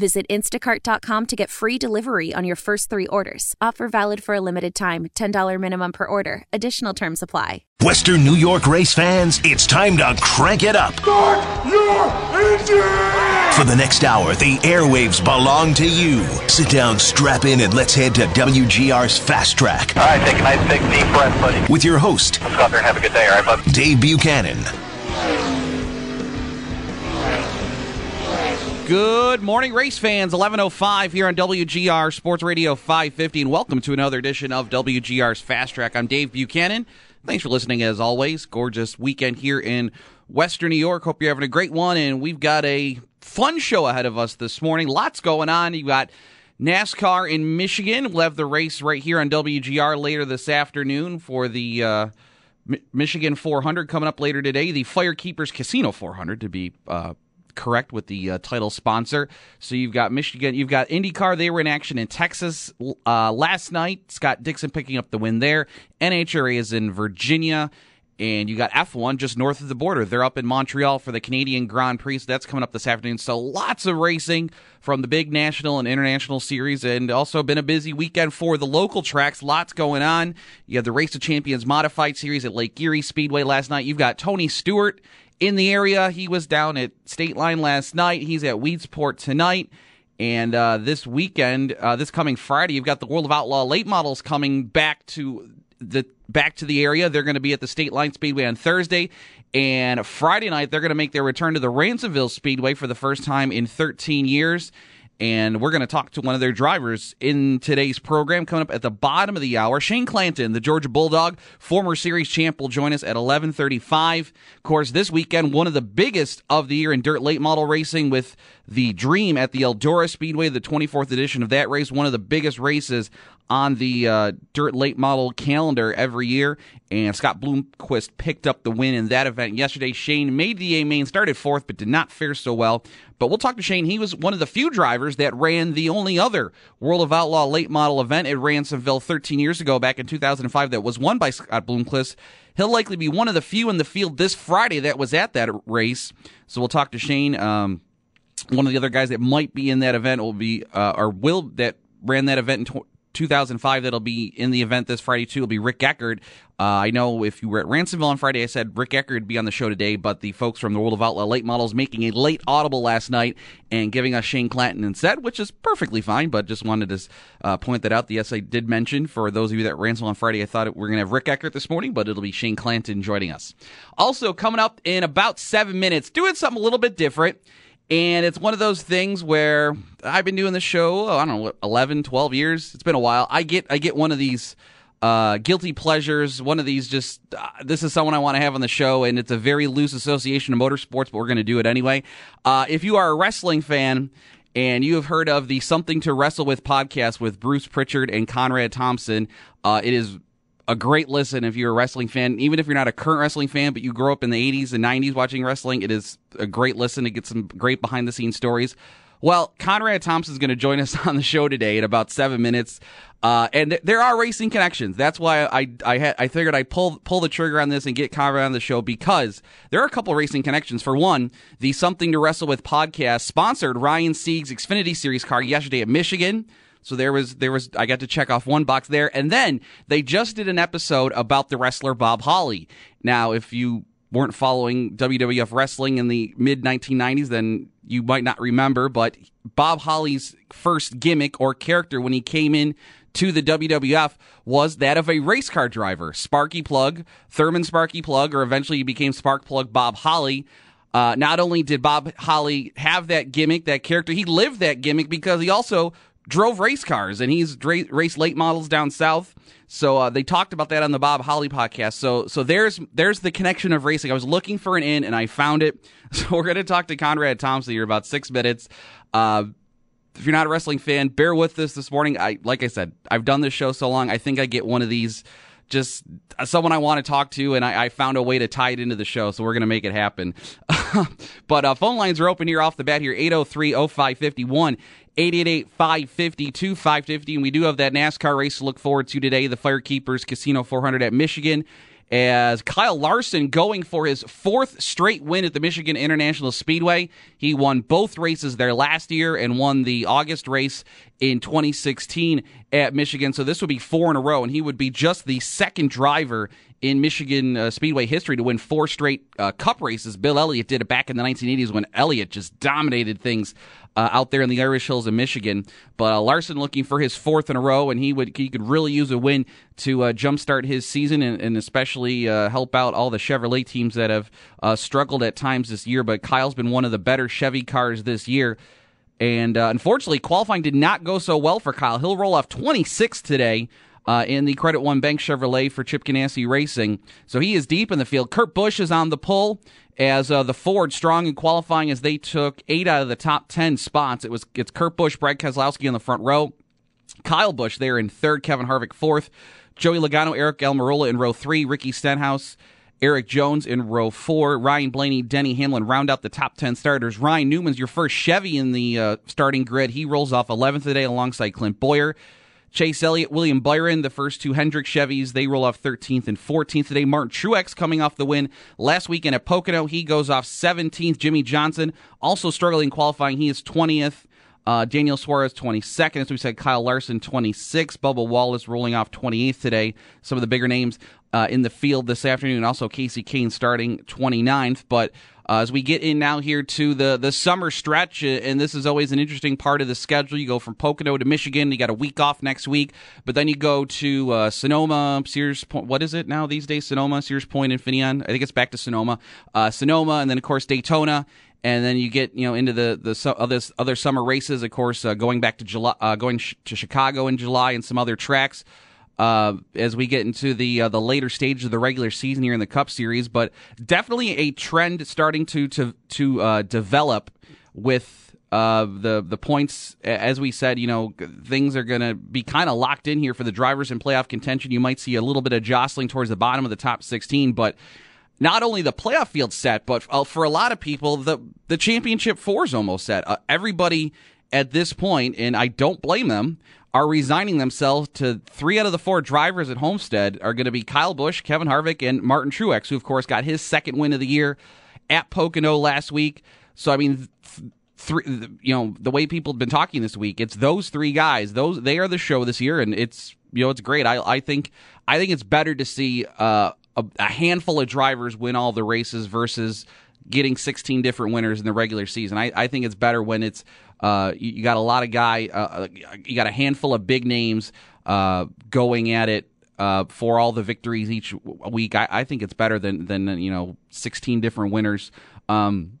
Visit instacart.com to get free delivery on your first three orders. Offer valid for a limited time $10 minimum per order. Additional terms apply. Western New York race fans, it's time to crank it up. Start your engine! For the next hour, the airwaves belong to you. Sit down, strap in, and let's head to WGR's Fast Track. All right, take a nice big deep breath, buddy. With your host, Let's go out there and have a good day, all right, bud? Dave Buchanan. Good morning, race fans. 11.05 here on WGR Sports Radio 550, and welcome to another edition of WGR's Fast Track. I'm Dave Buchanan. Thanks for listening, as always. Gorgeous weekend here in Western New York. Hope you're having a great one, and we've got a fun show ahead of us this morning. Lots going on. You've got NASCAR in Michigan. We'll have the race right here on WGR later this afternoon for the uh, Michigan 400 coming up later today. The Firekeepers Casino 400 to be uh, correct with the uh, title sponsor. So you've got Michigan, you've got IndyCar. They were in action in Texas uh, last night. Scott Dixon picking up the win there. NHRA is in Virginia. And you got F1 just north of the border. They're up in Montreal for the Canadian Grand Prix. So that's coming up this afternoon. So lots of racing from the big national and international series, and also been a busy weekend for the local tracks. Lots going on. You had the Race of Champions Modified Series at Lake Erie Speedway last night. You've got Tony Stewart in the area. He was down at State Line last night. He's at Weedsport tonight. And uh, this weekend, uh, this coming Friday, you've got the World of Outlaw late models coming back to the back to the area. They're going to be at the State Line Speedway on Thursday. And Friday night, they're going to make their return to the Ransomville Speedway for the first time in 13 years. And we're going to talk to one of their drivers in today's program. Coming up at the bottom of the hour, Shane Clanton, the Georgia Bulldog, former series champ, will join us at 11:35. Of course, this weekend, one of the biggest of the year in dirt late model racing with the Dream at the Eldora Speedway, the 24th edition of that race, one of the biggest races on the uh, dirt late model calendar every year. And Scott Bloomquist picked up the win in that event yesterday. Shane made the A main, started fourth, but did not fare so well. But we'll talk to Shane. He was one of the few drivers that ran the only other World of Outlaw late model event at Ransomville 13 years ago, back in 2005, that was won by Scott Bloomquist. He'll likely be one of the few in the field this Friday that was at that race. So we'll talk to Shane. Um, one of the other guys that might be in that event will be, uh, or will, that ran that event in 2005 that'll be in the event this Friday too will be Rick Eckert. Uh, I know if you were at Ransomville on Friday, I said Rick Eckert would be on the show today, but the folks from the World of Outlaw late models making a late audible last night and giving us Shane Clanton instead, which is perfectly fine, but just wanted to uh, point that out. The I did mention for those of you that Ransomville on Friday, I thought we are going to have Rick Eckert this morning, but it'll be Shane Clanton joining us. Also, coming up in about seven minutes, doing something a little bit different. And it's one of those things where I've been doing the show, oh, I don't know, 11, 12 years. It's been a while. I get I get one of these uh, guilty pleasures, one of these just uh, this is someone I want to have on the show, and it's a very loose association of motorsports, but we're going to do it anyway. Uh, if you are a wrestling fan and you have heard of the Something to Wrestle With podcast with Bruce Pritchard and Conrad Thompson, uh, it is a great listen if you're a wrestling fan. Even if you're not a current wrestling fan, but you grew up in the 80s and 90s watching wrestling, it is a great listen to get some great behind the scenes stories. Well, Conrad Thompson is going to join us on the show today in about seven minutes. Uh, and th- there are racing connections. That's why I I had I figured I'd pull pull the trigger on this and get Conrad on the show because there are a couple racing connections. For one, the Something to Wrestle with podcast sponsored Ryan Sieg's Xfinity Series car yesterday at Michigan. So there was there was I got to check off one box there, and then they just did an episode about the wrestler Bob Holly. Now, if you weren't following WWF wrestling in the mid 1990s, then you might not remember. But Bob Holly's first gimmick or character when he came in to the WWF was that of a race car driver, Sparky Plug, Thurman Sparky Plug, or eventually he became Spark Plug Bob Holly. Uh, not only did Bob Holly have that gimmick, that character, he lived that gimmick because he also drove race cars and he's dra- raced late models down south. So uh, they talked about that on the Bob Holly podcast. So so there's there's the connection of racing. I was looking for an in and I found it. So we're gonna talk to Conrad Thompson here about six minutes. Uh, if you're not a wrestling fan, bear with us this morning. I like I said, I've done this show so long. I think I get one of these just someone I want to talk to, and I, I, found a way to tie it into the show, so we're going to make it happen. but uh, phone lines are open here off the bat here 803 0551. 888-550-2550. And we do have that NASCAR race to look forward to today, the Firekeepers Casino 400 at Michigan as Kyle Larson going for his fourth straight win at the Michigan International Speedway. He won both races there last year and won the August race in 2016 at Michigan. So this would be four in a row, and he would be just the second driver in Michigan uh, Speedway history to win four straight uh, Cup races. Bill Elliott did it back in the 1980s when Elliott just dominated things uh, out there in the Irish Hills of Michigan. But uh, Larson looking for his fourth in a row, and he would he could really use a win to uh, jumpstart his season and, and especially uh, help out all the Chevrolet teams that have struggled at times this year. But Kyle's been one of the better Chevy cars this year. And unfortunately, qualifying did not go so well for Kyle. He'll roll off 26 today uh, in the Credit One Bank Chevrolet for Chip Ganassi Racing. So he is deep in the field. Kurt Busch is on the pull as uh, the Ford strong in qualifying as they took eight out of the top ten spots. It was it's Kurt Busch, Brad Keselowski in the front row, Kyle Busch there in third, Kevin Harvick fourth, Joey Logano, Aric Almirola in row three, Ricky Stenhouse. Erik Jones in row four. Ryan Blaney, Denny Hamlin round out the top 10 starters. Ryan Newman's your first Chevy in the uh, starting grid. He rolls off 11th today alongside Clint Bowyer. Chase Elliott, William Byron, the first two Hendrick Chevys, they roll off 13th and 14th today. Martin Truex coming off the win last weekend at Pocono. He goes off 17th. Jimmie Johnson also struggling qualifying. He is 20th. Uh, Daniel Suarez 22nd. As we said, Kyle Larson 26. Bubba Wallace rolling off 28th today. Some of the bigger names uh, in the field this afternoon. Also, Casey Kahne starting 29th. But uh, as we get in now here to the, the summer stretch, uh, and this is always an interesting part of the schedule. You go from Pocono to Michigan. You got a week off next week, but then you go to uh, Sonoma, Sears Point. What is it now these days? Sonoma, Sears Point, and Infineon. I think it's back to Sonoma. Uh, Sonoma, and then, of course, Daytona and then you get you know into the the other other summer races. Of course, uh, going back to July, uh, going sh- to Chicago in July, and some other tracks. Uh, as we get into the uh, the later stage of the regular season here in the Cup Series, but definitely a trend starting to to to uh, develop with uh, the the points. As we said, you know things are going to be kind of locked in here for the drivers in playoff contention. You might see a little bit of jostling towards the bottom of the top 16, but not only the playoff field set, but uh, for a lot of people, the the championship four is almost set. Everybody at this point, and I don't blame them, are resigning themselves to three out of the four drivers at Homestead are going to be Kyle Busch, Kevin Harvick, and Martin Truex, who of course got his second win of the year at Pocono last week. So I mean. Th- three, you know, the way people have been talking this week, it's those three guys. Those they are the show this year, and it's you know it's great. I I think I think it's better to see uh, a, a handful of drivers win all the races versus getting 16 different winners in the regular season. I, I think it's better when it's uh, you, you, got a lot of guy, uh, uh, you got a handful of big names uh, going at it uh, for all the victories each week. I, I, think it's better than than you know 16 different winners. Um,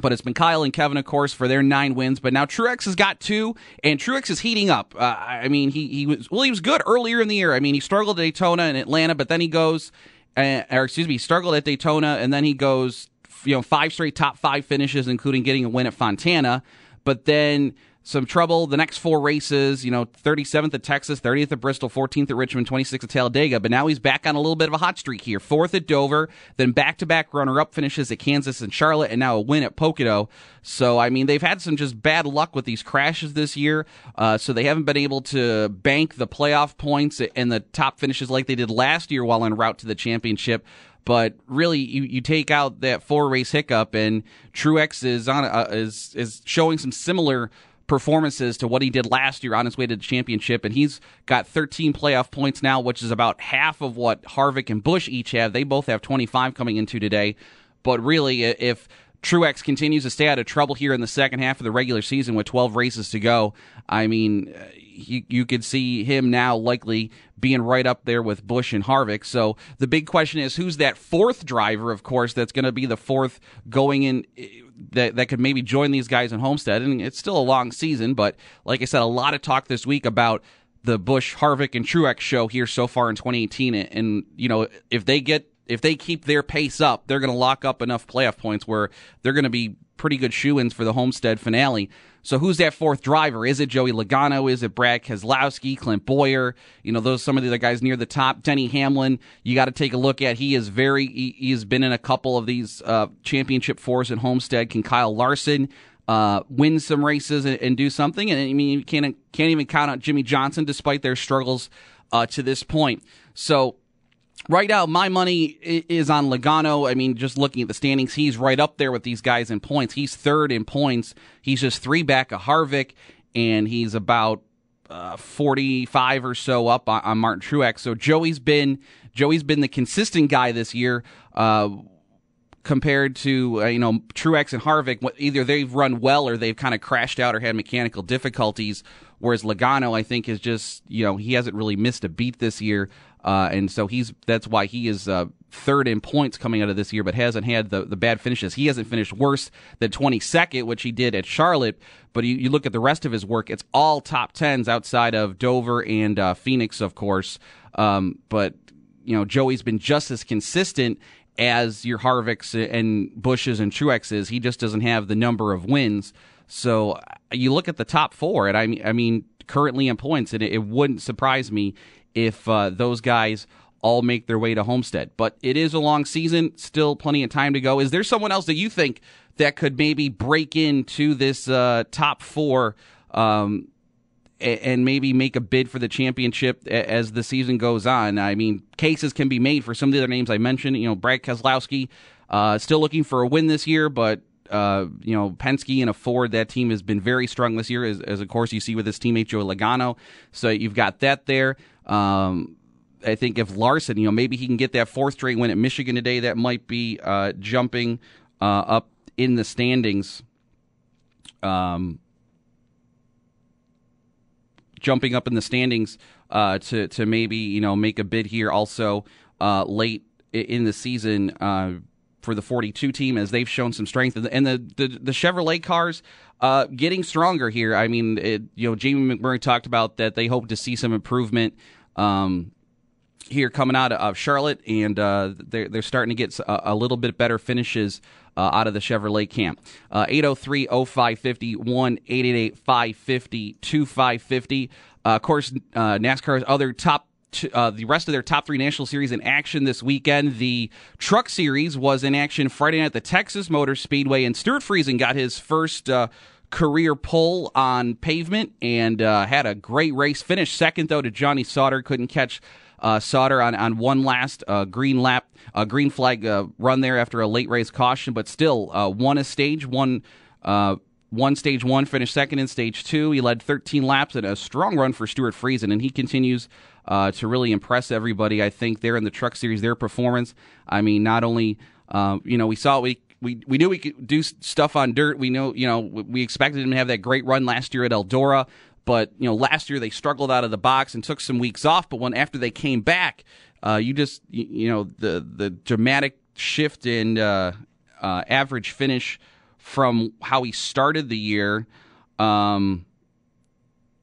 but it's been Kyle and Kevin, of course, for their nine wins. But now Truex has got two, and Truex is heating up. Uh, I mean, he he was well, he was good earlier in the year. I mean, he struggled at Daytona and Atlanta, but then he goes or excuse me, struggled at Daytona, and then he goes, you know, five straight top five finishes, including getting a win at Fontana. But then some trouble the next four races, you know, 37th at Texas, 30th at Bristol, 14th at Richmond, 26th at Talladega. But now he's back on a little bit of a hot streak here. Fourth at Dover, then back to back runner up finishes at Kansas and Charlotte, and now a win at Pocono. So, I mean, they've had some just bad luck with these crashes this year. Uh, so they haven't been able to bank the playoff points and the top finishes like they did last year while en route to the championship. But really, you, you take out that four race hiccup, and Truex is on uh, is is showing some similar performances to what he did last year on his way to the championship, and he's got 13 playoff points now, which is about half of what Harvick and Busch each have. They both have 25 coming into today. But really, if Truex continues to stay out of trouble here in the second half of the regular season with 12 races to go, I mean, you, you could see him now likely being right up there with Busch and Harvick. So the big question is who's that fourth driver, of course, that's going to be the fourth going in eh, that that could maybe join these guys in Homestead. And it's still a long season, but like I said, a lot of talk this week about the Busch, Harvick, and Truex show here so far in 2018. And you know, if they get if they keep their pace up, they're going to lock up enough playoff points where they're going to be pretty good shoe-ins for the Homestead finale. So who's that fourth driver? Is it Joey Logano? Is it Brad Keselowski, Clint Bowyer? You know, those some of the other guys near the top. Denny Hamlin, you got to take a look at. He is very. He, has been in a couple of these uh, championship fours at Homestead. Can Kyle Larson? uh, win some races and, and, do something. And I mean, you can't can't even count on Jimmie Johnson despite their struggles uh, to this point. So right now, my money is on Logano. I mean, just looking at the standings, he's right up there with these guys in points. He's third in points. He's just three back of Harvick, and he's about uh, 45 or so up on, on, Martin Truex. So Joey's been Joey's been the consistent guy this year. Uh, compared to uh, you know Truex and Harvick, either they've run well or they've kind of crashed out or had mechanical difficulties. Whereas Logano, I think, is just you know he hasn't really missed a beat this year. Uh, and so he's that's why he is uh, third in points coming out of this year, but hasn't had the, the bad finishes. He hasn't finished worse than 22nd, which he did at Charlotte. But you, you look at the rest of his work; it's all top tens outside of Dover and uh, Phoenix, of course. Um, but you know, Joey's been just as consistent as your Harvicks and Busches and Truexes. He just doesn't have the number of wins. So you look at the top four, and I mean, I mean, currently in points, and it, it wouldn't surprise me if uh, those guys all make their way to Homestead. But it is a long season, still plenty of time to go. Is there someone else that you think that could maybe break into this uh, top four um, and maybe make a bid for the championship as the season goes on? I mean, cases can be made for some of the other names I mentioned. You know, Brad Keselowski uh, still looking for a win this year, but uh, you know, Penske and a Ford, that team has been very strong this year, as, as of course you see with his teammate Joe Logano. So you've got that there. Um, I think if Larson, you know, maybe he can get that fourth straight win at Michigan today, that might be uh, jumping uh, up in the standings. Um, jumping up in the standings uh, to to maybe you know make a bid here also uh, late in the season uh, for the 42 team as they've shown some strength and the the, the Chevrolet cars uh, getting stronger here. I mean, it, you know, Jamie McMurray talked about that they hope to see some improvement. Um, here coming out of Charlotte, and uh, they're, they're starting to get a, a little bit better finishes uh, out of the Chevrolet camp. Uh, 803 0550 1 888 550 2550. Uh, of course, uh, NASCAR's other top uh, the rest of their top three national series in action this weekend. The Truck Series was in action Friday night at the Texas Motor Speedway, and Stewart Friesen got his first uh, career pull on pavement and uh, had a great race. Finished second though to Johnny Sauter. Couldn't catch uh, Sauter on, on one last uh, green lap, uh, green flag uh, run there after a late race caution, but still uh, won a stage, one. Uh, one stage one, finished second in stage two. He led 13 laps and a strong run for Stewart Friesen, and he continues uh, to really impress everybody. I think there in the Truck Series, their performance. I mean, not only um, you know we saw we we we knew we could do stuff on dirt. We know you know we expected him to have that great run last year at Eldora. But you know, last year they struggled out of the box and took some weeks off. But when after they came back, uh, you just you, you, know the the dramatic shift in uh, uh, average finish from how he started the year, um,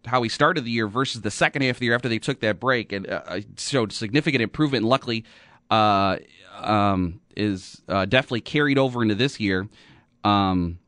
how he started the year versus the second half of the year after they took that break, and uh, showed significant improvement. And luckily, uh, um, is uh, definitely carried over into this year. Um,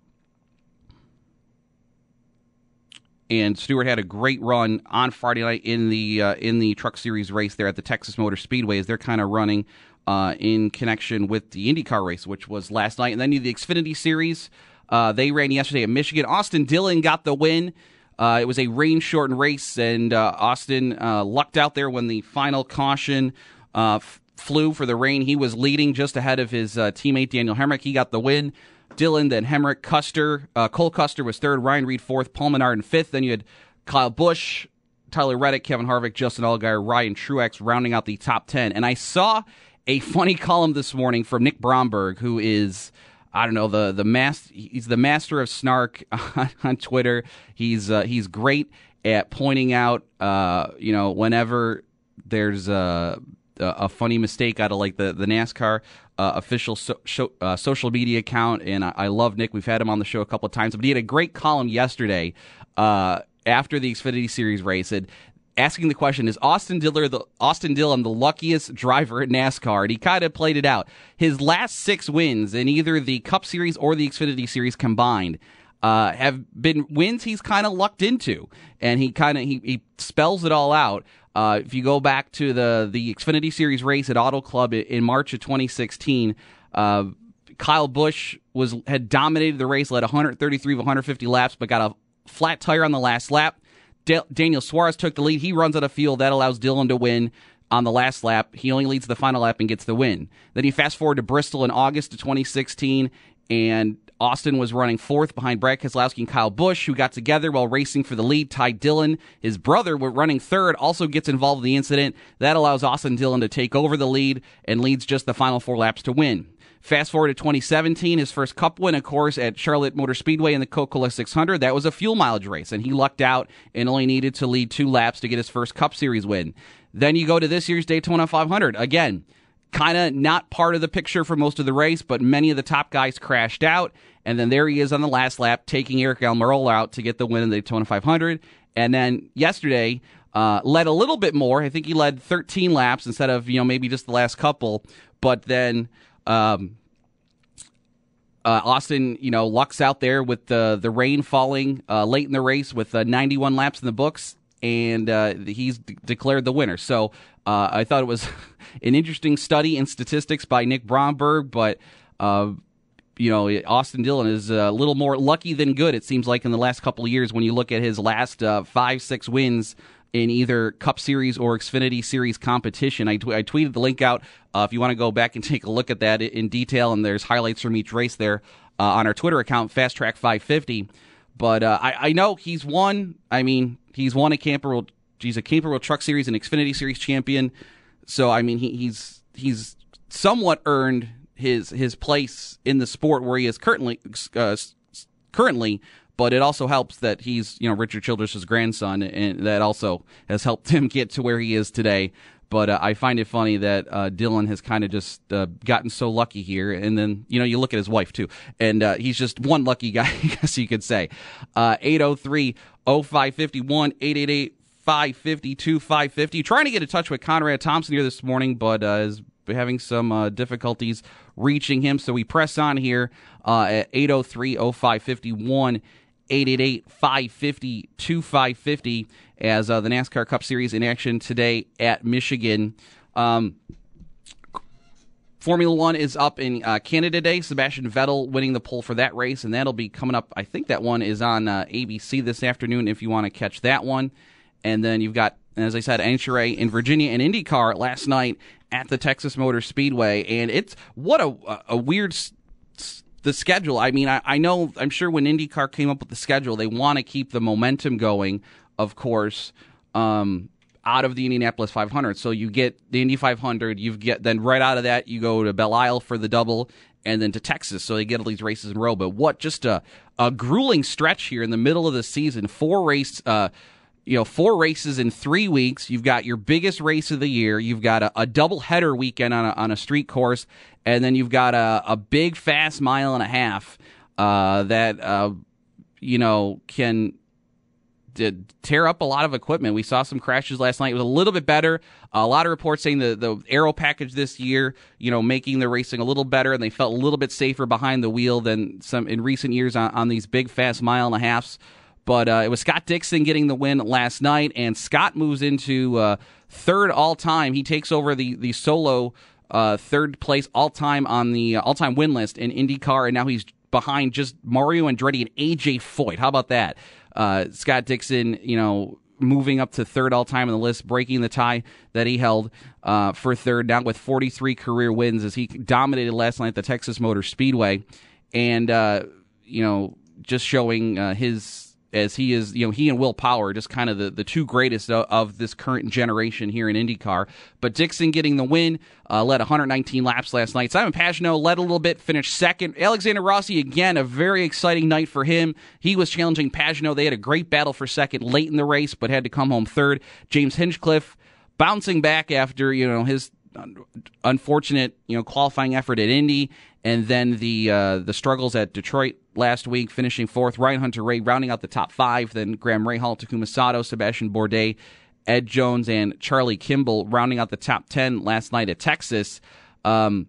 and Stewart had a great run on Friday night in the uh, in the Truck Series race there at the Texas Motor Speedway as they're kind of running uh, in connection with the IndyCar race, which was last night, and then the Xfinity Series. Uh, they ran yesterday at Michigan. Austin Dillon got the win. Uh, it was a rain shortened race, and uh, Austin uh, lucked out there when the final caution f- flew for the rain. He was leading just ahead of his teammate Daniel Hemric. He got the win. Dillon, then Hemric, Custer. Uh, Cole Custer was third, Ryan Reed fourth, Paul Menard in fifth. Then you had Kyle Busch, Tyler Reddick, Kevin Harvick, Justin Allgaier, Ryan Truex rounding out the top 10. And I saw a funny column this morning from Nick Bromberg, who is. I don't know the the master. He's the master of snark on, on Twitter. He's uh, he's great at pointing out, uh, you know, whenever there's a a funny mistake out of like the the NASCAR uh, official so, show, uh, social media account, and I, I, love Nick. We've had him on the show a couple of times, but he had a great column yesterday uh, after the Xfinity Series race, and asking the question: Is Austin Dillon the Austin Dillon the luckiest driver at NASCAR? And he kind of played it out. His last six wins in either the Cup Series or the Xfinity Series combined. Uh, have been wins he's kind of lucked into, and he kind of he, he spells it all out. Uh, if you go back to the the Xfinity Series race at Auto Club in March of 2016, uh, Kyle Busch was had dominated the race, led 133 of 150 laps, but got a flat tire on the last lap. Da- Daniel Suarez took the lead. He runs out of field. That allows Dillon to win on the last lap. He only leads the final lap and gets the win. Then you fast forward to Bristol in August of 2016, and Austin was running fourth behind Brad Keselowski and Kyle Busch, who got together while racing for the lead. Ty Dillon, his brother, were running third, also gets involved in the incident. That allows Austin Dillon to take over the lead and leads just the final four laps to win. Fast forward to 2017, his first Cup win, of course, at Charlotte Motor Speedway in the Coca-Cola 600. That was a fuel mileage race, and he lucked out and only needed to lead two laps to get his first Cup Series win. Then you go to this year's Daytona 500. Again, kind of not part of the picture for most of the race, but many of the top guys crashed out. And then there he is on the last lap, taking Aric Almirola out to get the win in the Daytona 500. And then yesterday, uh, led a little bit more. I think he led 13 laps instead of you know maybe just the last couple. But then um, uh, Austin, you know, lucks out there with the the rain falling uh, late in the race with uh, 91 laps in the books, and uh, he's d- declared the winner. So uh, I thought it was an interesting study in statistics by Nick Bromberg, but. Uh, you know, Austin Dillon is a little more lucky than good. It seems like in the last couple of years, when you look at his last five, six wins in either Cup Series or Xfinity Series competition. I, t- I tweeted the link out uh, if you want to go back and take a look at that in detail, and there's highlights from each race there uh, on our Twitter account, Fast Track 550. But uh, I, I, know he's won. I mean, he's won a Camper World. He's a Camper World Truck Series and Xfinity Series champion. So I mean, he, he's he's somewhat earned his his place in the sport where he is currently uh, currently but it also helps that he's you know Richard Childress's grandson, and that also has helped him get to where he is today. But uh, I find it funny that uh, Dillon has kind of just uh, gotten so lucky here, and then you know you look at his wife too, and uh, he's just one lucky guy, I guess you could say. Uh, 803 0551 888 552 550. Trying to get in touch with Conrad Thompson here this morning, but uh, is having some uh, difficulties reaching him. So we press on here uh, at 803 0551 888 550 2550 as uh, the NASCAR Cup Series in action today at Michigan. Um, Formula One is up in uh, Canada today. Sebastian Vettel winning the pole for that race, and that'll be coming up. I think that one is on uh, ABC this afternoon if you want to catch that one. And then you've got, as I said, NHRA in Virginia and IndyCar last night at the Texas Motor Speedway, and it's what a a weird the schedule. I mean, I, I know, I'm sure when IndyCar came up with the schedule, they want to keep the momentum going, of course, um, out of the Indianapolis 500. So you get the Indy 500, you get then right out of that, you go to Belle Isle for the double, and then to Texas. So they get all these races in a row. But what just a, a grueling stretch here in the middle of the season. Four race, uh, you know, four races in three weeks. You've got your biggest race of the year. You've got a, a double header weekend on a, on a street course, and then you've got a, a big fast mile and a half uh, that uh, you know can did tear up a lot of equipment. We saw some crashes last night. It was a little bit better. A lot of reports saying the the aero package this year, you know, making the racing a little better, and they felt a little bit safer behind the wheel than some in recent years on, on these big fast mile and a halfs. But uh, it was Scott Dixon getting the win last night, and Scott moves into uh, third all time. He takes over the the solo uh, third place all time on the uh, all time win list in IndyCar, and now he's behind just Mario Andretti and AJ Foyt. How about that? Uh, Scott Dixon, you know, moving up to third all time on the list, breaking the tie that he held uh, for third, now with 43 career wins as he dominated last night at the Texas Motor Speedway, and uh, you know, just showing uh, his as he is, you know, he and Will Power just kind of the, the two greatest of, of this current generation here in IndyCar. But Dixon getting the win, uh, led 119 laps last night. Simon Pagenaud led a little bit, finished second. Alexander Rossi, again, a very exciting night for him. He was challenging Pagenaud. They had a great battle for second late in the race, but had to come home third. James Hinchcliffe bouncing back after, you know, his unfortunate, you know, qualifying effort at Indy, and then the uh, the struggles at Detroit last week, finishing fourth. Ryan Hunter-Reay rounding out the top five. Then Graham Rahal, Takuma Sato, Sebastian Bourdais, Ed Jones, and Charlie Kimball rounding out the top ten last night at Texas. Um,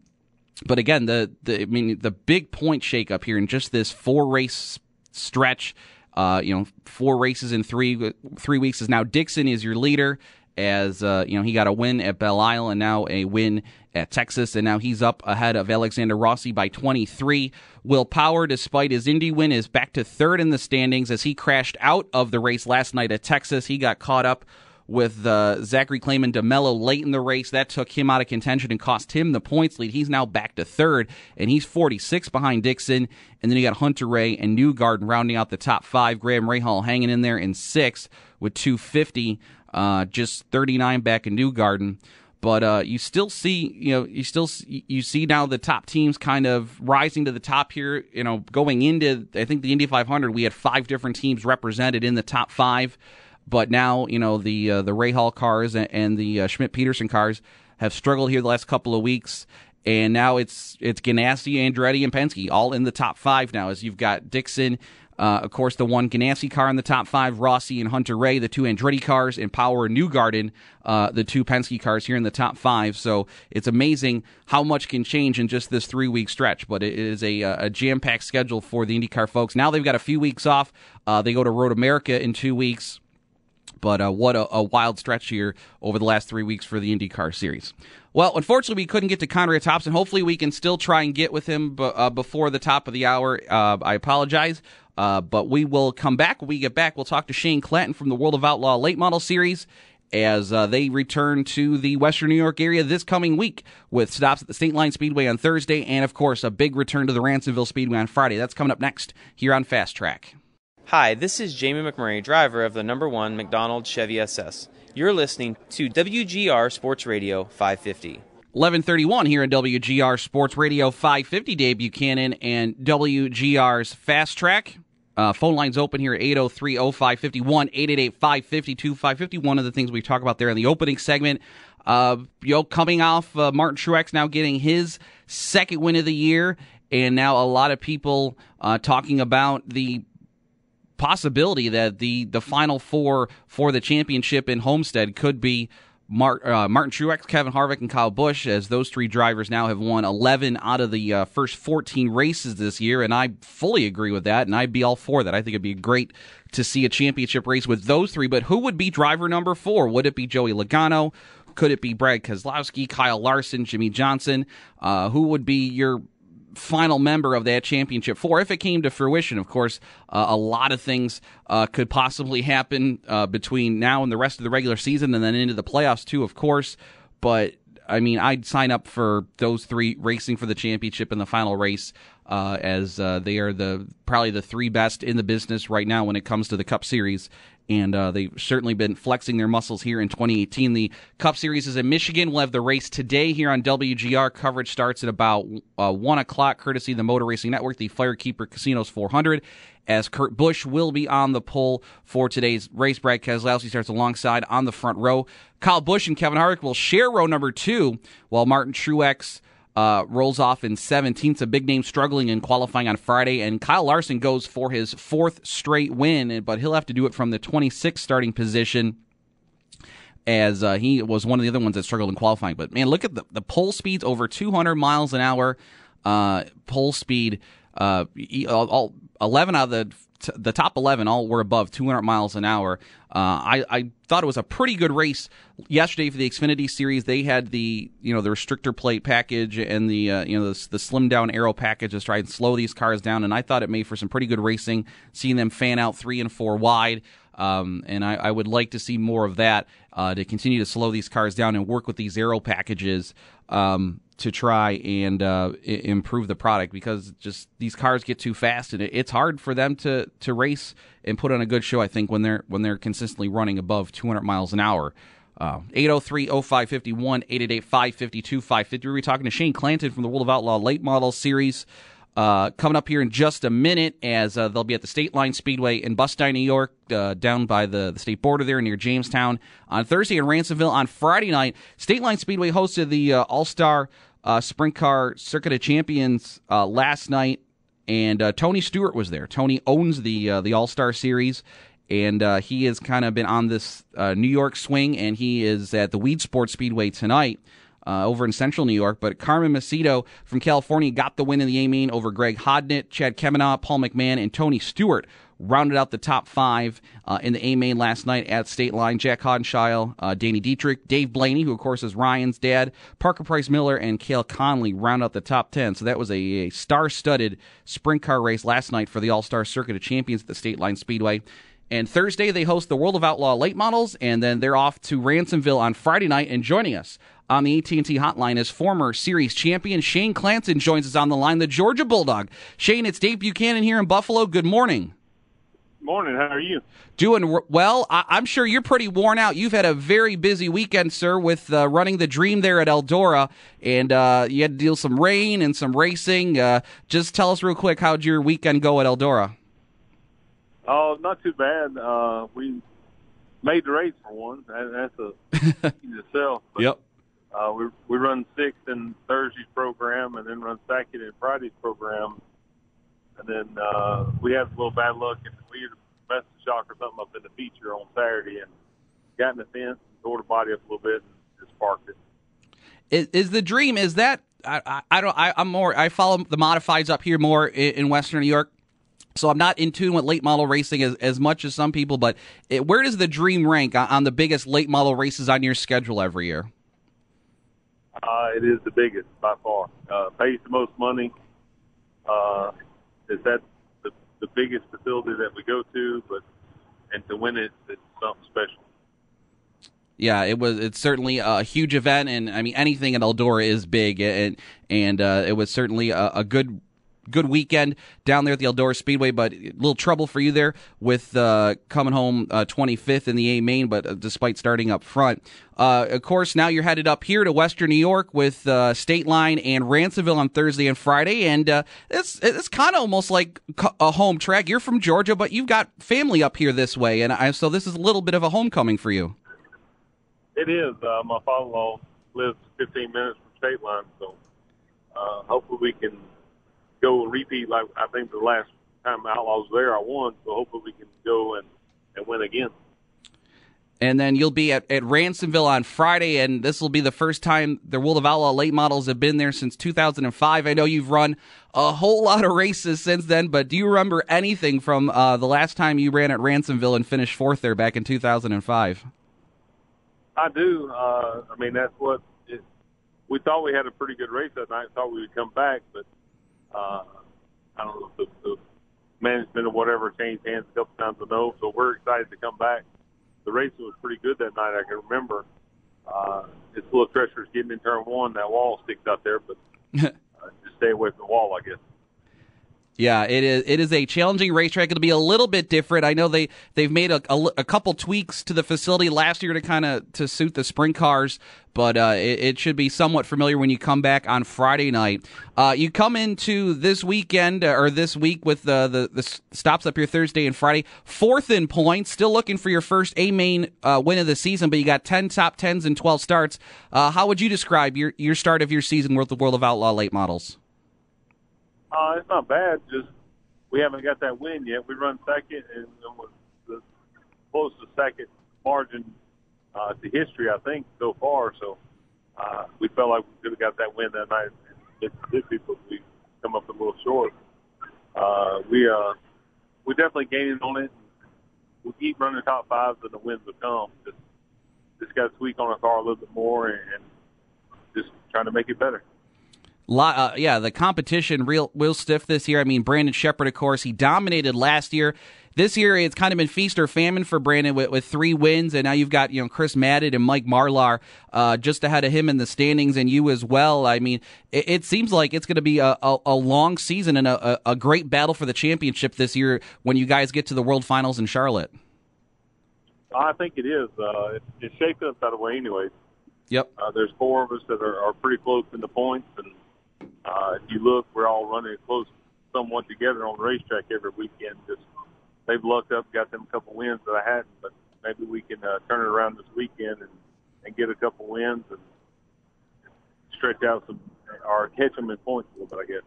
but again, the, the I mean the big point shakeup here in just this four race stretch. Uh, you know, four races in three three weeks is now Dixon is your leader as uh, you know he got a win at Belle Isle and now a win at Texas, and now he's up ahead of Alexander Rossi by 23. Will Power, despite his Indy win, is back to third in the standings as he crashed out of the race last night at Texas. He got caught up with uh, Zachary Claman DeMelo late in the race. That took him out of contention and cost him the points lead. He's now back to third, and he's 46 behind Dixon. And then you got Hunter-Reay and Newgarden rounding out the top five. Graham Rahal hanging in there in sixth with 250, uh, just 39 back in Newgarden. But uh, you still see, you know, you still you see now the top teams kind of rising to the top here. You know, going into I think the Indy 500, we had five different teams represented in the top five. But now, you know, the uh, the Rahal cars and, and the uh, Schmidt Peterson cars have struggled here the last couple of weeks. And now it's it's Ganassi, Andretti, and Penske all in the top five now. As you've got Dixon, uh, of course, the one Ganassi car in the top five, Rossi and Hunter-Reay, the two Andretti cars, and Power and Newgarden, uh, the two Penske cars here in the top five. So it's amazing how much can change in just this three week stretch. But it is a, a jam packed schedule for the IndyCar folks. Now they've got a few weeks off. Uh, they go to Road America in two weeks. But uh, what a, a, wild stretch here over the last three weeks for the IndyCar series. Well, unfortunately, we couldn't get to Conrad Thompson. Hopefully, we can still try and get with him b- uh, before the top of the hour. Uh, I apologize. Uh, but we will come back. When we get back, we'll talk to Shane Clanton from the World of Outlaw Late Model Series as uh, they return to the Western New York area this coming week with stops at the State Line Speedway on Thursday and, of course, a big return to the Ransomville Speedway on Friday. That's coming up next here on Fast Track. Hi, this is Jamie McMurray, driver of the number one McDonald Chevy SS. You're listening to WGR Sports Radio 550. 1131 here in WGR Sports Radio 550. Dave Buchanan and WGR's Fast Track. Uh, phone lines open here at 803 0551 888 552 550. One of the things we talk about there in the opening segment. Uh, you know, coming off uh, Martin Truex now getting his second win of the year, and now a lot of people uh, talking about the possibility that the the final four for the championship in Homestead could be Mart, uh, Martin Truex, Kevin Harvick, and Kyle Busch, as those three drivers now have won 11 out of the uh, first 14 races this year, and I fully agree with that, and I'd be all for that. I think it'd be great to see a championship race with those three, but who would be driver number four? Would it be Joey Logano? Could it be Brad Keselowski, Kyle Larson, Jimmie Johnson? Uh, who would be your final member of that championship four if it came to fruition. Of course, uh, a lot of things uh, could possibly happen uh, between now and the rest of the regular season and then into the playoffs, too, of course. But I mean, I'd sign up for those three racing for the championship in the final race, uh, as uh, they are the probably the three best in the business right now when it comes to the Cup Series and uh, they've certainly been flexing their muscles here in 2018. The Cup Series is in Michigan. We'll have the race today here on WGR. Coverage starts at about uh, 1 o'clock, courtesy of the Motor Racing Network, the Firekeeper Casinos 400, as Kurt Busch will be on the pole for today's race. Brad Keselowski starts alongside on the front row. Kyle Busch and Kevin Harvick will share row number two, while Martin Truex – uh, rolls off in 17th. A big name struggling in qualifying on Friday, and Kyle Larson goes for his fourth straight win, but he'll have to do it from the 26th starting position. As uh, he was one of the other ones that struggled in qualifying, but man, look at the the pole speeds over 200 miles an hour. Uh, pole speed, uh, all, all 11 out of the the top 11 all were above 200 miles an hour. Uh, I, I thought it was a pretty good race yesterday for the Xfinity Series. They had the you know the restrictor plate package and the uh, you know the, the slim down aero package to try and slow these cars down, and I thought it made for some pretty good racing. Seeing them fan out three and four wide. Um, and I, I, would like to see more of that uh, to continue to slow these cars down and work with these aero packages um, to try and uh, improve the product because just these cars get too fast and it- it's hard for them to to race and put on a good show. I think when they're when they're consistently running above 200 miles an hour. Uh, 803 0551 888 552 550. We're talking to Shane Clanton from the World of Outlaw Late Model Series. Uh, coming up here in just a minute, as uh, they'll be at the State Line Speedway in Bustine, New York, uh, down by the, the state border there near Jamestown. On Thursday in Ransomville. On Friday night, State Line Speedway hosted the uh, All Star uh, Sprint Car Circuit of Champions uh, last night, and Tony Stewart was there. Tony owns the the All Star Series. And he has kind of been on this New York swing, and he is at the Weedsport Speedway tonight uh, over in central New York. But Carson Macedo from California got the win in the A main over Greg Hodnett, Chad Kemenah, Paul McMahon, and Tony Stewart rounded out the top five uh, in the A main last night at State Line. Jac Haudenschild, uh, Danny Dietrich, Dave Blaney, who of course is Ryan's dad, Parker Price Miller, and Cale Conley round out the top ten. So that was a, a star-studded sprint car race last night for the All Star Circuit of Champions at the State Line Speedway. And Thursday they host the World of Outlaw late models, and then they're off to Ransomville on Friday night. And joining us on the AT&T hotline is former series champion Shane Clanton joins us on the line, the Georgia Bulldog. Shane, it's Dave Buchanan here in Buffalo. Good morning. Morning. How are you? Doing well. I- am sure you're pretty worn out. You've had a very busy weekend, sir, with uh, running the Dream there at Eldora, and uh, you had to deal some rain and some racing. Uh, just tell us real quick how'd your weekend go at Eldora? Oh, not too bad. Uh, we made the race for one. That's a in itself. But, yep. Uh, we we run sixth in Thursday's program, and then run second in Friday's program, and then uh, we had a little bad luck, and we messed the shock or something up in the feature on Saturday, and got in the fence and tore the body up a little bit, and just parked it. Is, is the dream? Is that I, I, I don't I, am more I follow the modifieds up here more in, in Western New York. So I'm not in tune with late model racing as, as much as some people, but it, where does the Dream rank on, on, the biggest late model races on your schedule every year? Uh, it is the biggest by far. Uh, pays the most money. Uh, is that the, the biggest facility that we go to? But and to win it, it's something special. Yeah, it was. It's certainly a huge event, and I mean anything at Eldora is big, and and uh, it was certainly a, a good good weekend down there at the Eldora Speedway, but a little trouble for you there with uh, coming home uh, 25th in the A main, but uh, despite starting up front. Uh, of course, now you're headed up here to Western New York with uh, State Line and Ransomville on Thursday and Friday, and uh, it's it's kind of almost like a home track. You're from Georgia, but you've got family up here this way, and I, so this is a little bit of a homecoming for you. It is. my father-in-law lives 15 minutes from State Line, so hopefully we can go and repeat like I think the last time Outlaws was there I won. So hopefully we can go and, and win again. And then you'll be at, at Ransomville on Friday, and this will be the first time the World of Outlaw late models have been there since 2005. I know you've run a whole lot of races since then, but do you remember anything from uh, the last time you ran at Ransomville and finished fourth there back in 2005? I do. Uh, I mean, that's what it, we thought we had a pretty good race that night. Thought we would come back, but uh, I don't know if the, the management or whatever changed hands a couple times. I know, so we're excited to come back. The racing was pretty good that night. I can remember. Uh, it's a little treacherous getting in turn one. That wall sticks out there, but uh, just stay away from the wall, I guess. Yeah, it is. It is a challenging racetrack. It'll be a little bit different. I know they they've made a, a, a couple tweaks to the facility last year to kind of to suit the sprint cars, but uh, it, it, should be somewhat familiar when you come back on Friday night. Uh, you come into this weekend uh, or this week with the, the, the stops up here Thursday and Friday, fourth in points. Still looking for your first A main uh, win of the season, but you got ten top tens and twelve starts. Uh, how would you describe your your start of your season with the World of Outlaw late models? Uh, it's not bad. Just we haven't got that win yet. We run second, and it was the closest second margin uh, to history, I think, so far. So uh, we felt like we could have got that win that night in Mississippi, but we come up a little short. Uh, we uh, we definitely gaining on it. We keep running top fives, and the wins will come. Just just got to tweak on our car a little bit more, and, and just trying to make it better. Uh, yeah, the competition real real stiff this year. I mean, Brandon Sheppard, of course, he dominated last year. This year, it's kind of been feast or famine for Brandon with, with three wins, and now you've got you know Chris Madden and Mike Marlar uh, just ahead of him in the standings, and you as well. I mean, it, it seems like it's going to be a, a, a, long season and a, a great battle for the championship this year when you guys get to the World Finals in Charlotte. I think it is. Uh, it's, it's shaping up that way, anyways. Yep. Uh, there's four of us that are, are pretty close in the points, and uh, if you look, we're all running close somewhat together on the racetrack every weekend. Just they've lucked up, got them a couple wins that I hadn't, but maybe we can uh, turn it around this weekend and, and get a couple wins and stretch out some or catch them in points a little bit, I guess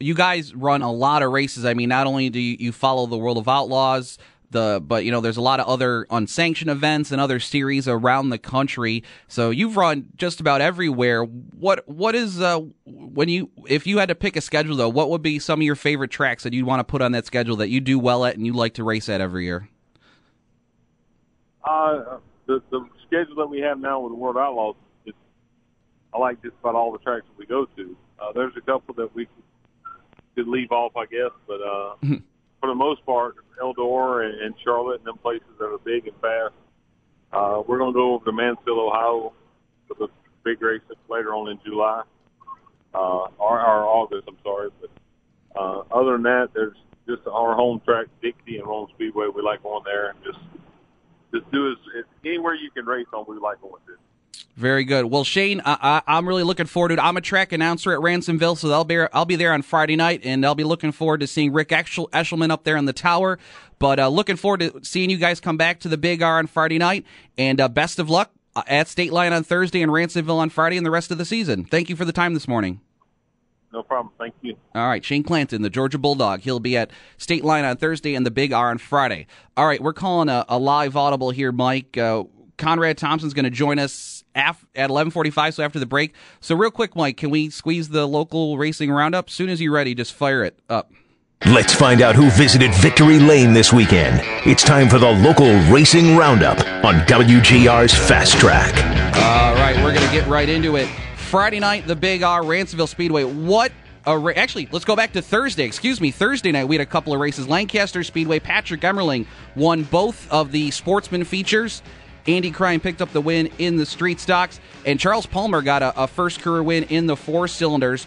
you guys run a lot of races. I mean, not only do you, you follow the World of Outlaws, the but you know there's a lot of other unsanctioned events and other series around the country. So you've run just about everywhere. What what is uh when you if you had to pick a schedule though what would be some of your favorite tracks that you'd want to put on that schedule that you do well at and you like to race at every year? Uh the the schedule that we have now with the world outlaws is i like just about all the tracks that we go to. Uh there's a couple that we could leave off i guess but uh for the most part Eldora and, and Charlotte and them places that are big and fast. Uh, we're going to go over to Mansfield, Ohio for the big race later on in July, uh, or, or August, I'm sorry. But uh, other than that, there's just our home track, Dixie and Rome Speedway. We like going there and just just do as anywhere you can race on. We like going to. Very good. Well, Shane, I, am really looking forward to it. I'm a track announcer at Ransomville, so I'll be I'll be there on Friday night, and I'll be looking forward to seeing Rick Eshelman up there in the tower. But uh, looking forward to seeing you guys come back to the Big R on Friday night, and uh, best of luck uh, at State Line on Thursday and Ransomville on Friday and the rest of the season. Thank you for the time this morning. No problem. Thank you. All right, Shane Clanton, the Georgia Bulldog. He'll be at State Line on Thursday and the Big R on Friday. All right, we're calling a, a live audible here, Mike. Uh, Conrad Thompson's going to join us af- at 11:45, so after the break. So real quick, Mike, can we squeeze the local racing roundup? As soon as you're ready, just fire it up. Let's find out who visited Victory Lane this weekend. It's time for the local racing roundup on WGR's Fast Track. All right, we're going to get right into it. Friday night, the Big R, Ransomville Speedway. What Ra- actually, let's go back to Thursday. Excuse me, Thursday night we had a couple of races. Lancaster Speedway, Patrick Emmerling won both of the sportsman features. Andy Crime picked up the win in the street stocks, and Charles Palmer got a, a first career win in the four cylinders.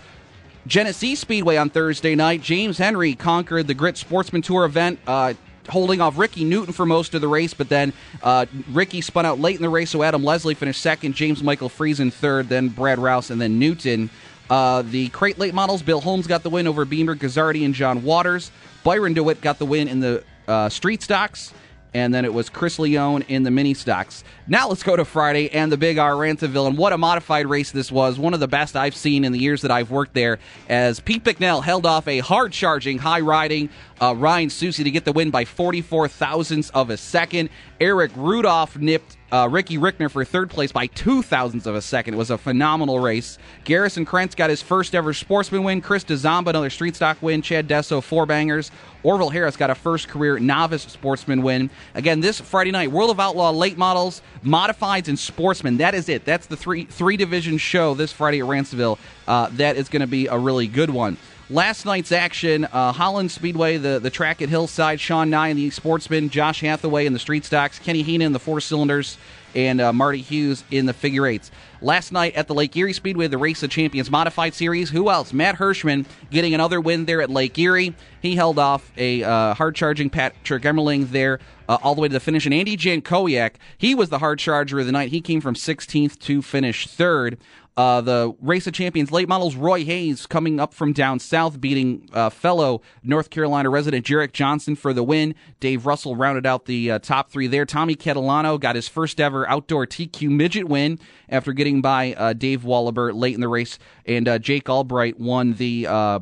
Genesee Speedway on Thursday night, James Henry conquered the Grit Sportsman Tour event. Uh, holding off Ricky Newton for most of the race, but then uh, Ricky spun out late in the race, so Adam Leslie finished second, James Michael Friesen third, then Brad Rouse, and then Newton. Uh, the crate late models, Bill Holmes got the win over Beamer, Gazzardi, and John Waters. Byron DeWitt got the win in the uh, street stocks and then it was Chris Leone in the mini stocks. Now let's go to Friday and the Big R Ransomville, and what a modified race this was. One of the best I've seen in the years that I've worked there, as Pete Bicknell held off a hard charging, high riding uh, Ryan Susie to get the win by 44 thousandths of a second. Eric Rudolph nipped uh, Ricky Rickner for third place by two thousandths of a second. It was a phenomenal race. Garrison Krentz got his first ever sportsman win. Chris DeZamba, another street stock win. Chad Desso, four bangers. Orville Harris got a first career novice sportsman win. Again, this Friday night, World of Outlaw late models, modifieds, and sportsmen. That is it. That's the three three division show this Friday at Ransomville. Uh, that is going to be a really good one. Last night's action, uh, Holland Speedway, the, the track at Hillside, Sean Nye in the sportsman, Josh Hathaway in the street stocks, Kenny Heenan in the four cylinders, and uh, Marty Hughes in the figure eights. Last night at the Lake Erie Speedway, the Race of Champions Modified Series, who else? Matt Hirschman getting another win there at Lake Erie. He held off a uh, hard charging Patrick Emmerling there uh, all the way to the finish. And Andy Jankowiak, he was the hard charger of the night. He came from 16th to finish third. Uh, the Race of Champions late models, Roy Hayes coming up from down south, beating uh, fellow North Carolina resident Jarek Johnson for the win. Dave Russell rounded out the uh, top three there. Tommy Catalano got his first ever outdoor TQ midget win after getting by uh, Dave Wallaber late in the race. And uh, Jake Albright won the uh,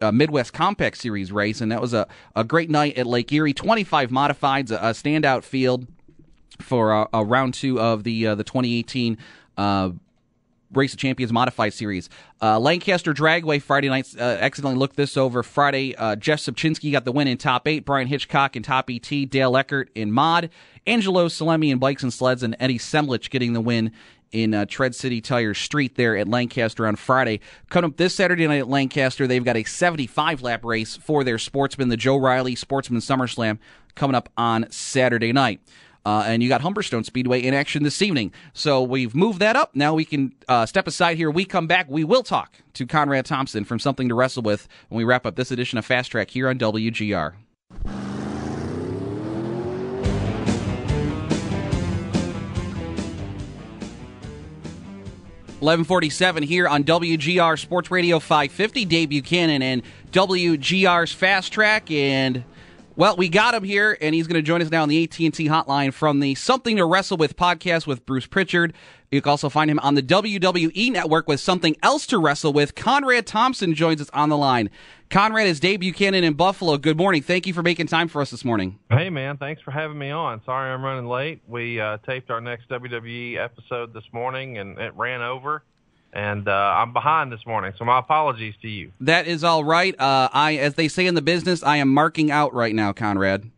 Midwest Compact Series race, and that was a, a great night at Lake Erie. 25 modifieds, a, a standout field for a round two of the the 2018 Race of Champions Modified Series. Uh, Lancaster Dragway Friday night uh, accidentally looked this over. Friday, uh, Jeff Subchinski got the win in top eight. Brian Hitchcock in top ET. Dale Eckert in mod. Angelo Salemi in bikes and sleds, and Eddie Semlich getting the win in uh, Tread City Tire Street there at Lancaster on Friday. Coming up this Saturday night at Lancaster, they've got a 75 lap race for their sportsman, the Joe Riley Sportsman SummerSlam, coming up on Saturday night. Uh, and you got Humberstone Speedway in action this evening. So we've moved that up. Now we can uh, step aside here. We come back. We will talk to Conrad Thompson from Something to Wrestle With when we wrap up this edition of Fast Track here on WGR. Eleven forty-seven here on WGR Sports Radio 550. Dave Buchanan and WGR's Fast Track and Well, we got him here, and he's going to join us now on the AT&T hotline from the Something to Wrestle With podcast with Bruce Prichard. You can also find him on the WWE Network with Something Else to Wrestle With. Conrad Thompson joins us on the line. Conrad is Dave Buchanan in Buffalo. Good morning. Thank you for making time for us this morning. Hey, man. Thanks for having me on. Sorry I'm running late. We uh, taped our next WWE episode this morning, and it ran over and uh, I'm behind this morning, so my apologies to you. That is all right. Uh, I, as they say in the business, I am marking out right now, Conrad.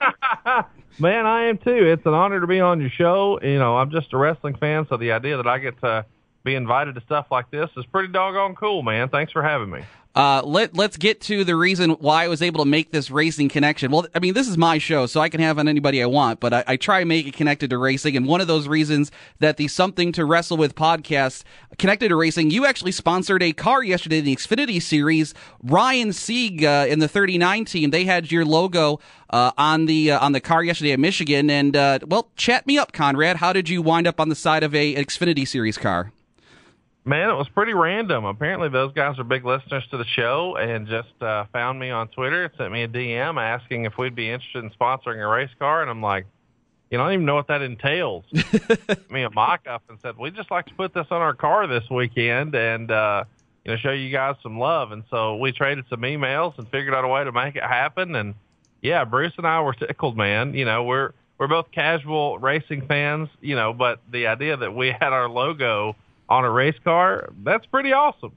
Man, I am too. It's an honor to be on your show. You know, I'm just a wrestling fan, so the idea that I get to be invited to stuff like this is pretty doggone cool, man. Thanks for having me. Uh, let let's get to the reason why I was able to make this racing connection. Well, I mean, this is my show, so I can have on anybody I want, but I, I try and make it connected to racing. And one of those reasons that the Something to Wrestle with podcast connected to racing, you actually sponsored a car yesterday in the Xfinity Series. Ryan Sieg uh, in the 39 team, they had your logo uh, on the uh, on the car yesterday at Michigan. And uh, well, chat me up, Conrad. How did you wind up on the side of a Xfinity Series car? Man, it was pretty random. Apparently, those guys are big listeners to the show and just uh, found me on Twitter, sent me a DM asking if we'd be interested in sponsoring a race car, and I'm like, you know, I don't even know what that entails. me a mock up and said, we'd just like to put this on our car this weekend and uh, you know show you guys some love. And so we traded some emails and figured out a way to make it happen. And yeah, Bruce and I were tickled, man. You know, we're we're both casual racing fans, you know, but the idea that we had our logo on a race car, that's pretty awesome.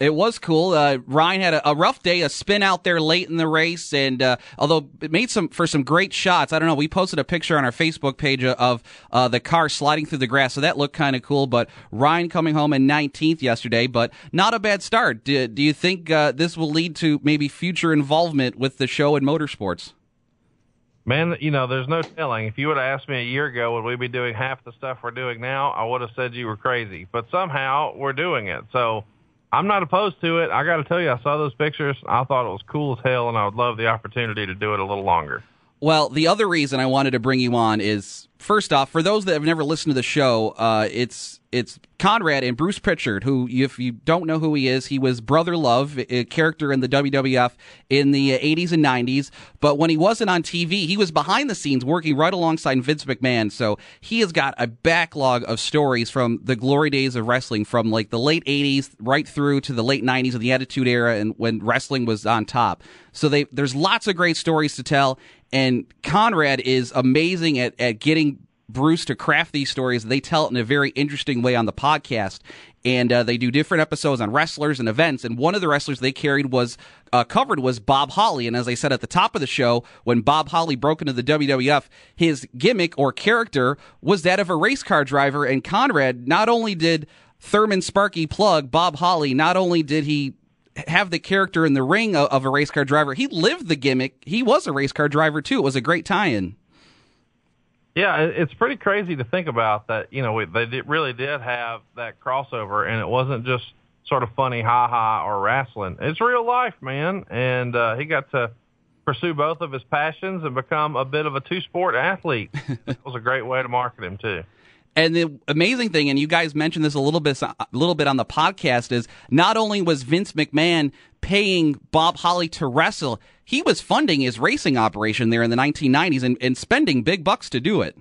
It was cool. Uh, Ryan had a, a, rough day, a spin out there late in the race, and uh, although it made some for some great shots, I don't know. We posted a picture on our Facebook page of uh, the car sliding through the grass, so that looked kind of cool. But Ryan coming home in 19th yesterday, but not a bad start. Do, do you think uh, this will lead to maybe future involvement with the show in motorsports? Man, you know, there's no telling. If you would have asked me a year ago, would we be doing half the stuff we're doing now? I would have said you were crazy. But somehow we're doing it. So I'm not opposed to it. I got to tell you, I saw those pictures. I thought it was cool as hell, and I would love the opportunity to do it a little longer. Well, the other reason I wanted to bring you on is first off, for those that have never listened to the show, uh, it's it's Conrad and Bruce Prichard, who, if you don't know who he is, he was Brother Love, a character in the WWF in the 80s and 90s. But when he wasn't on TV, he was behind the scenes working right alongside Vince McMahon. So he has got a backlog of stories from the glory days of wrestling, from like the late 80s right through to the late 90s of the Attitude Era and when wrestling was on top. So they, there's lots of great stories to tell. And Conrad is amazing at, at getting Bruce to craft these stories. They tell it in a very interesting way on the podcast. And uh, they do different episodes on wrestlers and events. And one of the wrestlers they carried was uh, covered was Bob Holly. And as I said at the top of the show, when Bob Holly broke into the WWF, his gimmick or character was that of a race car driver. And Conrad not only did Thurman Sparky Plugg Bob Holly, not only did he have the character in the ring of, of a race car driver, he lived the gimmick. He was a race car driver too. It was a great tie-in. Yeah, it's pretty crazy to think about that. You know, they did, really did have that crossover, and it wasn't just sort of funny, ha ha, or wrestling. It's real life, man. And uh, he got to pursue both of his passions and become a bit of a two sport athlete. it was a great way to market him too. And the amazing thing, and you guys mentioned this a little bit, a little bit on the podcast, is not only was Vince McMahon paying Bob Holly to wrestle, he was funding his racing operation there in the 1990s and, and spending big bucks to do it.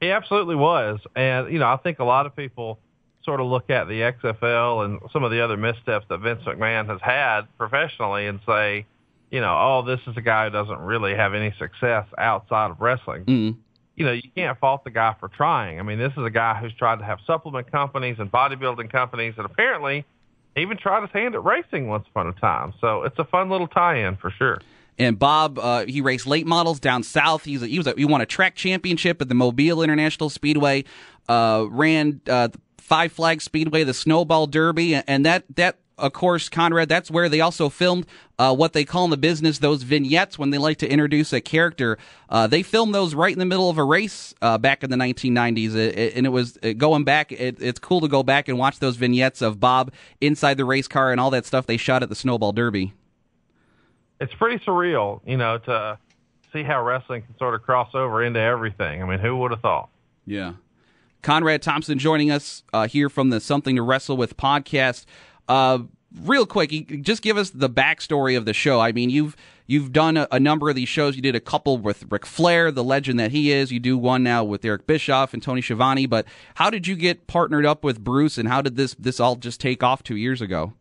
He absolutely was, and you know, I think a lot of people sort of look at the XFL and some of the other missteps that Vince McMahon has had professionally and say, you know, oh, this is a guy who doesn't really have any success outside of wrestling. Mm you know, you can't fault the guy for trying. I mean, this is a guy who's tried to have supplement companies and bodybuilding companies, and apparently even tried his hand at racing once upon a time. So it's a fun little tie-in for sure. And Bob, uh, he raced late models down south. He's a, he was a, he won a track championship at the Mobile International Speedway. Uh, ran uh, Five Flag Speedway, the Snowball Derby, and that that of course, Conrad, that's where they also filmed uh, what they call in the business those vignettes when they like to introduce a character. Uh, they filmed those right in the middle of a race uh, back in the 1990s, it, it, and it was uh, going back. It, it's cool to go back and watch those vignettes of Bob inside the race car and all that stuff they shot at the Snowball Derby. It's pretty surreal, you know, to see how wrestling can sort of cross over into everything. I mean, who would have thought? Yeah. Conrad Thompson joining us uh, here from the Something to Wrestle with podcast. Uh, real quick, just give us the backstory of the show. I mean, you've you've done a, a, number of these shows. You did a couple with Ric Flair, the legend that he is. You do one now with Eric Bischoff and Tony Schiavone. But how did you get partnered up with Bruce, and how did this this all just take off two years ago?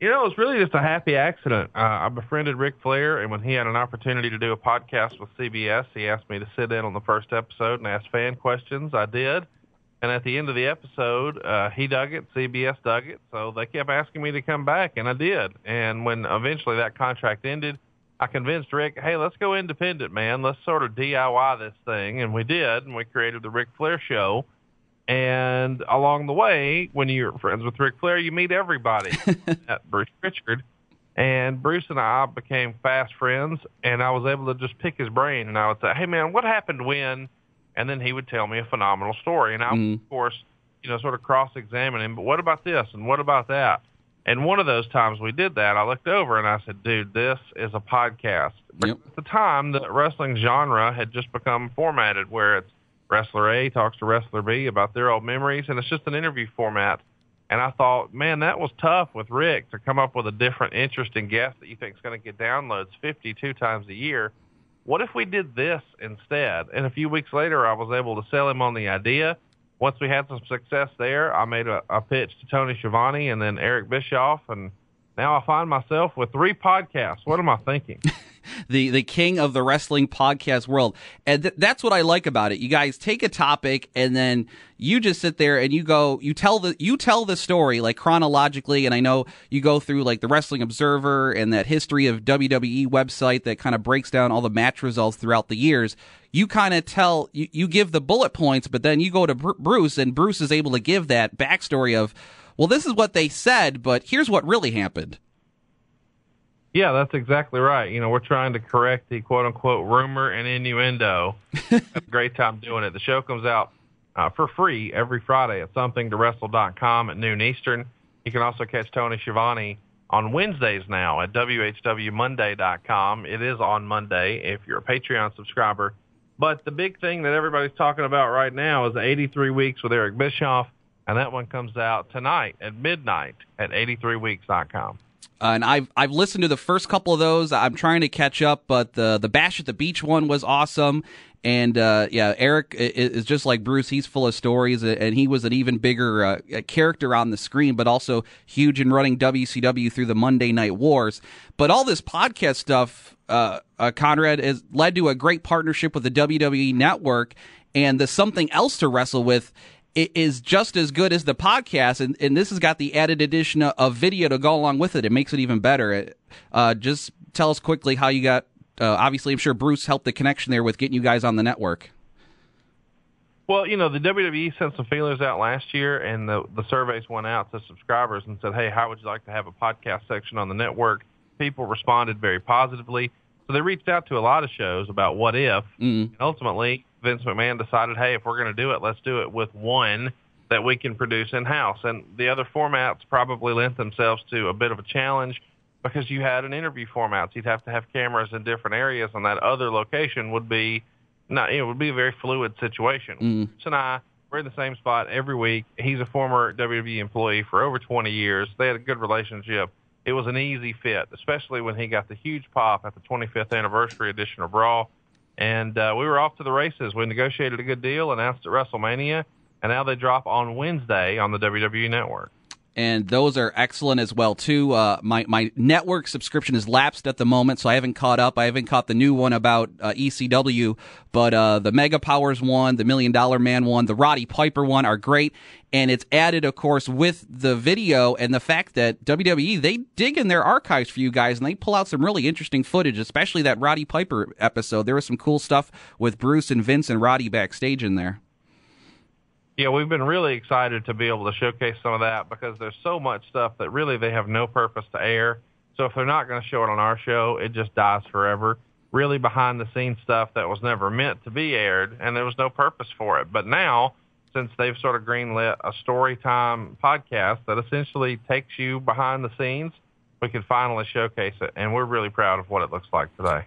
You know, it was really just a happy accident. Uh, I befriended Ric Flair, and when he had an opportunity to do a podcast with CBS, he asked me to sit in on the first episode and ask fan questions. I did. And at the end of the episode, uh, he dug it, CBS dug it, so they kept asking me to come back, and I did. And when eventually that contract ended, I convinced Ric, hey, let's go independent, man. Let's sort of DIY this thing. And we did, and we created the Ric Flair Show and along the way, when you're friends with Ric Flair, you meet everybody at Bruce Prichard. And Bruce and I became fast friends, and I was able to just pick his brain. And I would say, "Hey, man, what happened when?" And then he would tell me a phenomenal story. And I, mm. of course, you know, sort of cross-examine him. But what about this? And what about that? And one of those times we did that, I looked over and I said, "Dude, this is a podcast." Yep. At the time, the wrestling genre had just become formatted where it's Wrestler A talks to Wrestler B about their old memories, and it's just an interview format. And I thought, man, that was tough with Ric to come up with a different, interesting guest that you think is going to get downloads 52 times a year. What if we did this instead? And a few weeks later, I was able to sell him on the idea. Once we had some success there, I made a, a pitch to Tony Schiavone and then Eric Bischoff, and now I find myself with three podcasts. What am I thinking? the the king of the wrestling podcast world. And th- that's what I like about it. You guys take a topic and then you just sit there and you go you tell the you tell the story like chronologically and I know you go through like the Wrestling Observer and that history of WWE website that kind of breaks down all the match results throughout the years. You kind of tell you, you give the bullet points, but then you go to Br- Bruce and Bruce is able to give that backstory of well, this is what they said, but here's what really happened. Yeah, that's exactly right. You know, we're trying to correct the quote unquote rumor and innuendo. a great time doing it. The show comes out uh, for free every Friday at somethingtowrestle.com at noon Eastern. You can also catch Tony Schiavone on Wednesdays now at whwmonday.com. It is on Monday if you're a Patreon subscriber. But the big thing that everybody's talking about right now is 83 Weeks with Eric Bischoff, and that one comes out tonight at midnight at 83weeks.com. Uh, and I've I've listened to the first couple of those. I'm trying to catch up, but the the Bash at the Beach one was awesome. And uh, yeah, Eric is just like Bruce. He's full of stories, and he was an even bigger uh, character on the screen, but also huge in running WCW through the Monday Night Wars. But all this podcast stuff, uh, uh, Conrad, has led to a great partnership with the WWE Network, and the something else to wrestle with is just as good as the podcast, and, and this has got the added addition of video to go along with it. It makes it even better. Uh, just tell us quickly how you got. Uh, obviously, I'm sure Bruce helped the connection there with getting you guys on the network. Well, you know, the WWE sent some feelers out last year, and the the surveys went out to subscribers and said, "Hey, how would you like to have a podcast section on the network?" People responded very positively, so they reached out to a lot of shows about what if, mm. and ultimately Vince McMahon decided, hey, if we're going to do it, let's do it with one that we can produce in house. And the other formats probably lent themselves to a bit of a challenge because you had an interview format. So you'd have to have cameras in different areas, and that other location would be not. It would be a very fluid situation. Mm. So now we're in the same spot every week. He's a former WWE employee for over 20 years. They had a good relationship. It was an easy fit, especially when he got the huge pop at the 25th anniversary edition of Raw and uh, we were off to the races. We negotiated a good deal, announced at WrestleMania, and now they drop on Wednesday on the WWE Network and those are excellent as well too. Uh, my my network subscription is lapsed at the moment, so I haven't caught up. I haven't caught the new one about uh, ECW, but uh, the Mega Powers one, the Million Dollar Man one, the Roddy Piper one are great, and it's added, of course, with the video and the fact that WWE they dig in their archives for you guys and they pull out some really interesting footage, especially that Roddy Piper episode. There was some cool stuff with Bruce and Vince and Roddy backstage in there. Yeah, we've been really excited to be able to showcase some of that because there's so much stuff that really they have no purpose to air. So if they're not going to show it on our show, it just dies forever. Really behind the scenes stuff that was never meant to be aired and there was no purpose for it. But now, since they've sort of greenlit a story time podcast that essentially takes you behind the scenes, we can finally showcase it. And we're really proud of what it looks like today.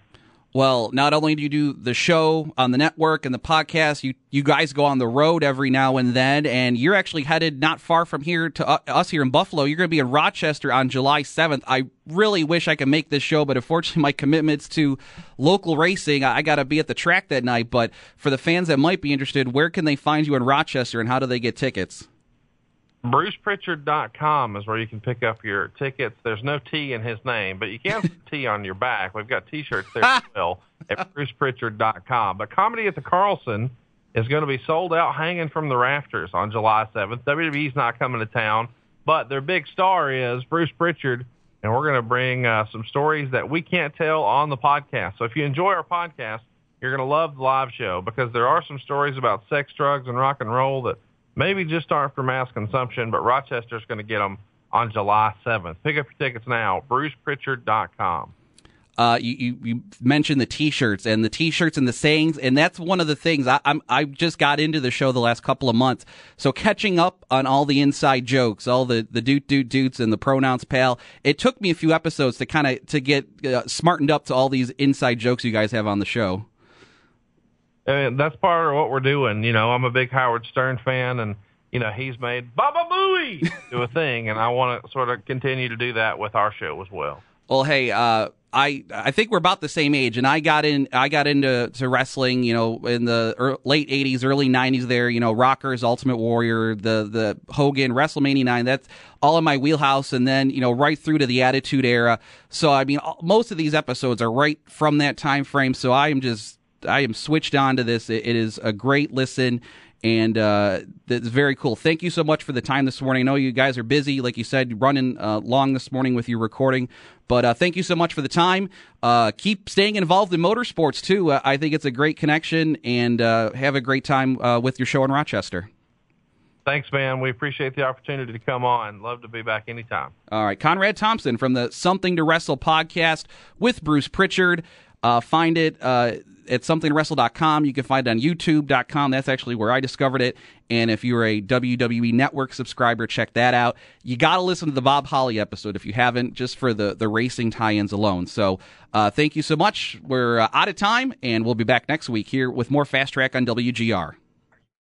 Well, not only do you do the show on the network and the podcast, you you guys go on the road every now and then, and you're actually headed not far from here to uh, us here in Buffalo. You're going to be in Rochester on July 7th. I really wish I could make this show, but unfortunately, my commitments to local racing, I, I got to be at the track that night. But for the fans that might be interested, where can they find you in Rochester, and how do they get tickets? BrucePrichard.com is where you can pick up your tickets. There's no T in his name, but you can put T on your back. We've got T-shirts there as well at BrucePrichard.com. But Comedy at the Carlson is going to be sold out hanging from the rafters on July 7th. WWE's not coming to town, but their big star is Bruce Prichard, and we're going to bring uh, some stories that we can't tell on the podcast. So if you enjoy our podcast, you're going to love the live show because there are some stories about sex, drugs, and rock and roll that – maybe just aren't for mass consumption, but Rochester's going to get them on July 7th. Pick up your tickets now, bruceprichard.com. Uh, you, you, you, mentioned the T-shirts and the T-shirts and the sayings, and that's one of the things I, I'm I just got into the show the last couple of months. So catching up on all the inside jokes, all the the doot doot doots and the pronouns pal. It took me a few episodes to kind of to get uh, smartened up to all these inside jokes you guys have on the show. I mean, that's part of what we're doing. You know, I'm a big Howard Stern fan, and you know he's made Baba Booey do a thing, and I want to sort of continue to do that with our show as well. Well, hey, uh, I I think we're about the same age, and I got in I got into to wrestling, you know, in the er, late '80s, early '90s. There, you know, Rockers, Ultimate Warrior, the the Hogan, WrestleMania nine. That's all in my wheelhouse, and then you know, right through to the Attitude Era. So I mean, most of these episodes are right from that time frame. So I am just I am switched on to this. it, it is a great listen and uh, it's very cool. Thank you so much for the time this morning. I know you guys are busy, like you said, running uh, long this morning with your recording, but uh, thank you so much for the time. Uh, keep staying involved in motorsports too. Uh, I think it's a great connection, and uh, have a great time with your show in Rochester. Thanks, man. We appreciate the opportunity to come on. Love to be back anytime. All right, Conrad Thompson from the Something to Wrestle podcast with Bruce Prichard. Find it at somethingwrestle.com. You can find it on youtube.com. That's actually where I discovered it. And if you're a WWE Network subscriber, check that out. You got to listen to the Bob Holly episode if you haven't, just for the, the racing tie ins alone. So uh, thank you so much. We're uh, out of time, and we'll be back next week here with more Fast Track on WGR.